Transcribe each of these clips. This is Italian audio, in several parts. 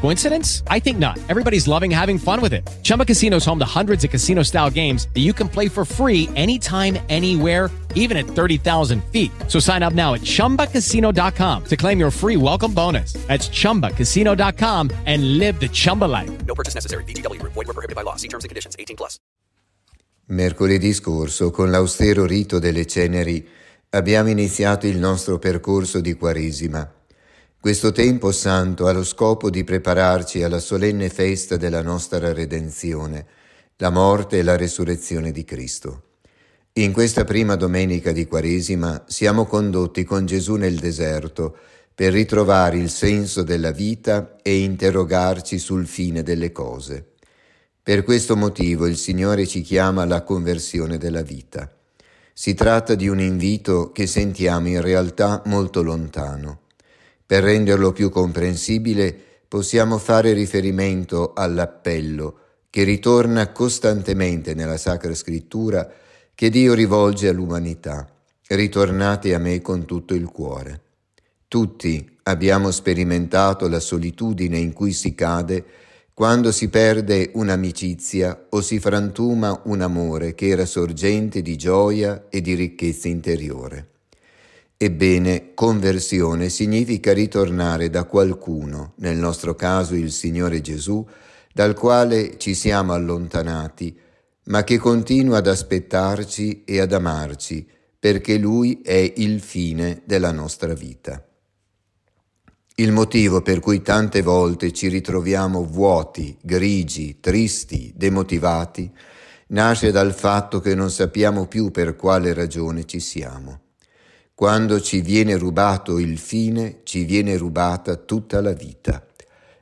Coincidence? I think not. Everybody's loving having fun with it. Chumba Casino is home to hundreds of casino-style games that you can play for free anytime, anywhere even at 30,000 feet. So sign up now at ChumbaCasino.com to claim your free welcome bonus. That's ChumbaCasino.com and live the Chumba life. No purchase necessary. VGW. Void were prohibited by law. See terms and conditions. 18 plus. Mercoledì scorso, con l'austero rito delle ceneri, abbiamo iniziato il nostro percorso di Quaresima. Questo tempo santo ha lo scopo di prepararci alla solenne festa della nostra redenzione, la morte e la resurrezione di Cristo. In questa prima domenica di Quaresima siamo condotti con Gesù nel deserto per ritrovare il senso della vita e interrogarci sul fine delle cose. Per questo motivo il Signore ci chiama alla conversione della vita. Si tratta di un invito che sentiamo in realtà molto lontano. Per renderlo più comprensibile possiamo fare riferimento all'appello che ritorna costantemente nella Sacra Scrittura che Dio rivolge all'umanità. Ritornate a me con tutto il cuore. Tutti abbiamo sperimentato la solitudine in cui si cade quando si perde un'amicizia o si frantuma un amore che era sorgente di gioia e di ricchezza interiore. Ebbene, conversione significa ritornare da qualcuno, nel nostro caso il Signore Gesù, dal quale ci siamo allontanati, ma che continua ad aspettarci e ad amarci, perché Lui è il fine della nostra vita. Il motivo per cui tante volte ci ritroviamo vuoti, grigi, tristi, demotivati, nasce dal fatto che non sappiamo più per quale ragione ci siamo. Quando ci viene rubato il fine, ci viene rubata tutta la vita.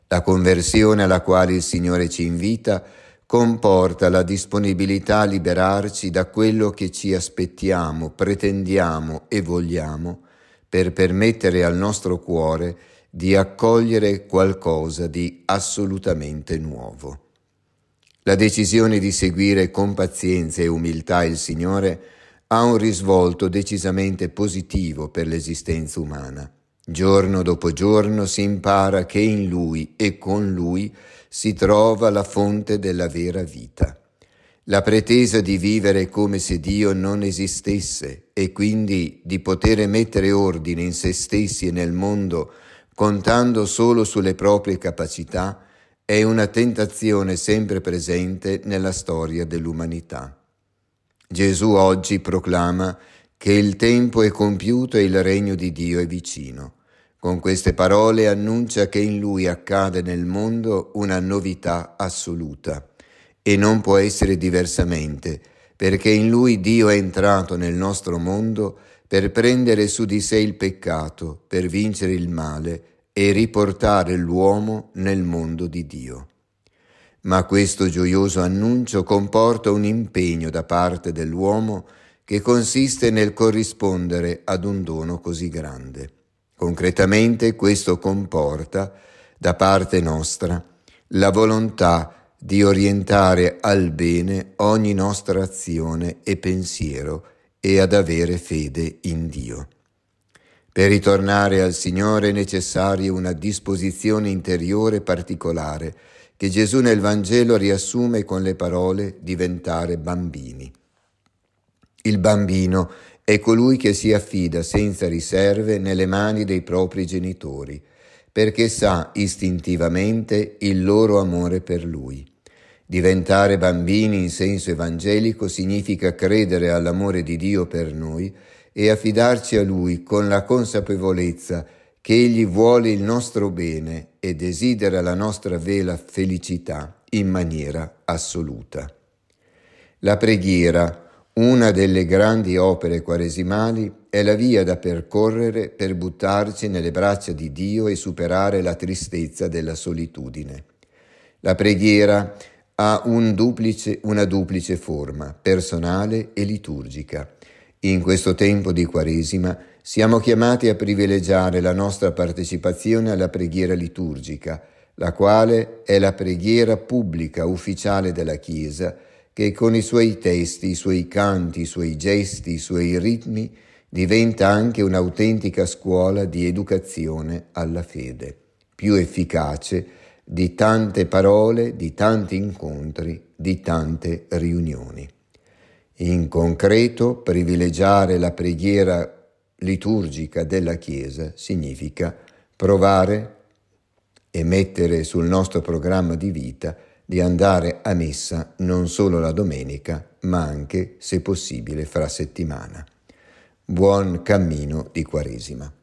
La conversione alla quale il Signore ci invita comporta la disponibilità a liberarci da quello che ci aspettiamo, pretendiamo e vogliamo per permettere al nostro cuore di accogliere qualcosa di assolutamente nuovo. La decisione di seguire con pazienza e umiltà il Signore ha un risvolto decisamente positivo per l'esistenza umana. Giorno dopo giorno si impara che in Lui e con Lui si trova la fonte della vera vita. La pretesa di vivere come se Dio non esistesse e quindi di poter mettere ordine in se stessi e nel mondo contando solo sulle proprie capacità è una tentazione sempre presente nella storia dell'umanità. Gesù oggi proclama che il tempo è compiuto e il regno di Dio è vicino. Con queste parole annuncia che in lui accade nel mondo una novità assoluta e non può essere diversamente, perché in lui Dio è entrato nel nostro mondo per prendere su di sé il peccato, per vincere il male e riportare l'uomo nel mondo di Dio. Ma questo gioioso annuncio comporta un impegno da parte dell'uomo che consiste nel corrispondere ad un dono così grande. Concretamente questo comporta, da parte nostra, la volontà di orientare al bene ogni nostra azione e pensiero e ad avere fede in Dio. Per ritornare al Signore è necessaria una disposizione interiore particolare che Gesù nel Vangelo riassume con le parole diventare bambini. Il bambino è colui che si affida senza riserve nelle mani dei propri genitori, perché sa istintivamente il loro amore per lui. Diventare bambini in senso evangelico significa credere all'amore di Dio per noi e affidarci a Lui con la consapevolezza che Egli vuole il nostro bene e desidera la nostra vela felicità in maniera assoluta. La preghiera, una delle grandi opere quaresimali, è la via da percorrere per buttarci nelle braccia di Dio e superare la tristezza della solitudine. La preghiera ha un duplice, una duplice forma, personale e liturgica. In questo tempo di Quaresima siamo chiamati a privilegiare la nostra partecipazione alla preghiera liturgica, la quale è la preghiera pubblica ufficiale della Chiesa, che con i suoi testi, i suoi canti, i suoi gesti, i suoi ritmi diventa anche un'autentica scuola di educazione alla fede, più efficace di tante parole, di tanti incontri, di tante riunioni. In concreto, privilegiare la preghiera liturgica della Chiesa significa provare e mettere sul nostro programma di vita di andare a messa non solo la domenica, ma anche, se possibile, fra settimana. Buon cammino di Quaresima.